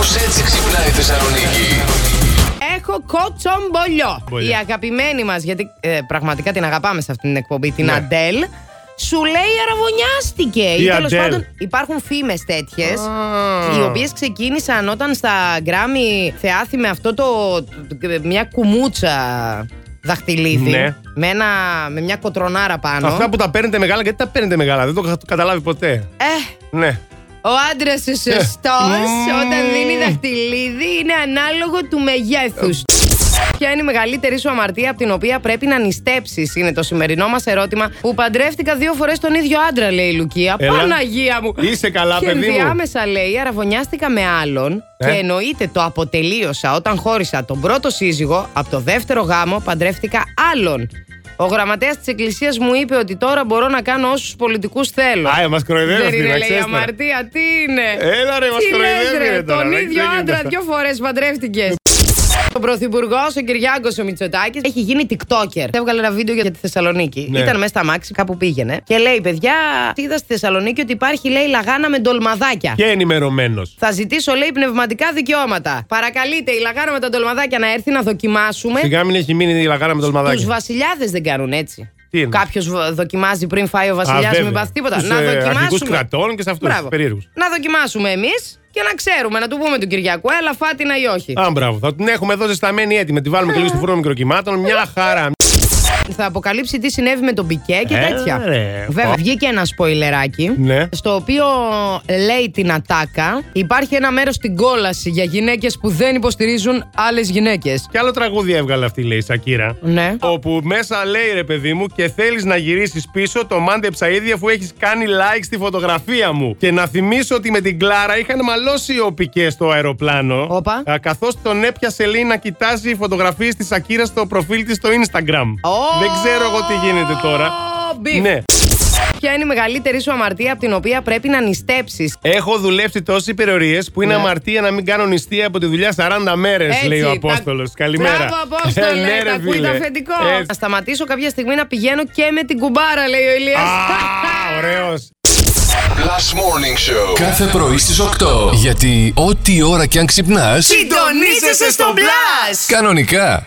Κάπως έτσι ξυπνάει η Θεσσαλονίκη. Έχω κοτσομπολιό. Μπολιό. Η αγαπημένη μας, γιατί ε, πραγματικά την αγαπάμε σε αυτή την εκπομπή, την Ναι. Αντέλ. Σου λέει αραβωνιάστηκε. Η Ή τέλος Adele. πάντων υπάρχουν φήμες τέτοιες. Α. Οι οποίες ξεκίνησαν όταν στα γκράμι θεάθη με αυτό το. μια κουμούτσα δαχτυλίδι. Ναι. Με, ένα, με μια κοτρονάρα πάνω. Αυτά που τα παίρνετε μεγάλα, γιατί τα παίρνετε μεγάλα, δεν το είχα καταλάβει ποτέ. Ε, Ναι. Ο άντρας ο σωστός, Μμμ. όταν δίνει δαχτυλίδι, είναι ανάλογο του μεγέθους. Ποια είναι η μεγαλύτερη σου αμαρτία από την οποία πρέπει να νηστέψεις, είναι το σημερινό μας ερώτημα. Που παντρεύτηκα δύο φορές τον ίδιο άντρα, λέει η Λουκία. Έλα. Παναγία μου. Είσαι καλά, και παιδί μου. ενδιάμεσα λέει, αραβωνιάστηκα με άλλον. Ε. Και εννοείται το αποτελείωσα όταν χώρισα τον πρώτο σύζυγο. Από το δεύτερο γάμο παντρεύτηκα άλλον. Ο γραμματέας της Εκκλησίας μου είπε ότι τώρα μπορώ να κάνω όσους πολιτικούς θέλω. Α, ε, μας κοροϊδεύεις Δεν αυτή, είναι, να λέει, ξέρεις τώρα. αμαρτία, τι είναι. Έλα, ρε, μας Τι λες, κοροϊδεύει, ρε, ρε, τώρα, Τον δεν ίδιο γίνεται άντρα αυτό. δύο φορές παντρεύτηκες. Ο πρωθυπουργός, ο Κυριάκος ο Μητσοτάκης, έχει γίνει TikToker. Έβγαλε ένα βίντεο για τη Θεσσαλονίκη. Ναι. Ήταν μέσα στα μάξι, κάπου πήγαινε. Και λέει, παιδιά, είδα στη Θεσσαλονίκη ότι υπάρχει, λέει, λαγάνα με ντολμαδάκια. Και ενημερωμένος. Θα ζητήσω, λέει, πνευματικά δικαιώματα. Παρακαλείτε η λαγάνα με τα ντολμαδάκια να έρθει να δοκιμάσουμε. Σιγά μην έχει μείνει η λαγάρα με το Τους λμαδάκι. βασιλιάδες δεν κάνουν έτσι. Τι είναι; Κάποιος δοκιμάζει πριν φάει ο βασιλιάς, μην πάθει τίποτα. Στους, να ε, δοκιμάσουμε. αρχικούς κρατών και σε αυτούς, Μπράβο. περίεργους. Να δοκιμάσουμε εμείς και να ξέρουμε, να του πούμε του Κυριακού, έλα φάτινα ή όχι. Α, μπράβο. Θα την έχουμε εδώ ζεσταμένη έτοιμη. Τη βάλουμε και λίγο στο φούρνο μικροκυμάτων. Μια χαρά. Θα αποκαλύψει τι συνέβη με τον Πικέ και Ε, τέτοια. ρε. Βέβαια, Ω. βγήκε ένα σποιλεράκι. Ναι. Στο οποίο λέει την ατάκα. Υπάρχει ένα μέρος στην κόλαση για γυναίκες που δεν υποστηρίζουν άλλες γυναίκες. Και άλλο τραγούδι έβγαλε αυτή, λέει η Σακίρα. Ναι. Όπου μέσα λέει ρε παιδί μου και θέλεις να γυρίσεις πίσω το μάντεψα ήδη αφού έχεις κάνει like στη φωτογραφία μου. Και να θυμίσω ότι με την Κλάρα είχε μαλώσει ο Πικέ στο αεροπλάνο. Όπα. Α, Καθώς τον έπιασε λέει να κοιτάζει φωτογραφίες της Σακίρας στο προφίλ της στο Instagram. Ω, Δεν ξέρω εγώ τι γίνεται τώρα. beef. Ναι. Ποια είναι η μεγαλύτερη σου αμαρτία από την οποία πρέπει να νηστέψεις; Έχω δουλέψει τόσες υπερορίες που είναι Ναι. αμαρτία να μην κάνω νηστεία από τη δουλειά 40 μέρες, Έτσι, λέει ο τα- Απόστολος. Καλημέρα. Μπράβο, Απόστολε, Ε, ναι, ρε, τα ακούει φίλε. το αφεντικό. Έτσι. Θα σταματήσω κάποια στιγμή να πηγαίνω και με την κουμπάρα, λέει ο Ηλίας. Α, ωραίος. Last Morning Show. Κάθε πρωί στις 8. Γιατί ό,τι ώρα κι αν ξυπνάς, Συντονίζεσαι στο μπλα! κανονικά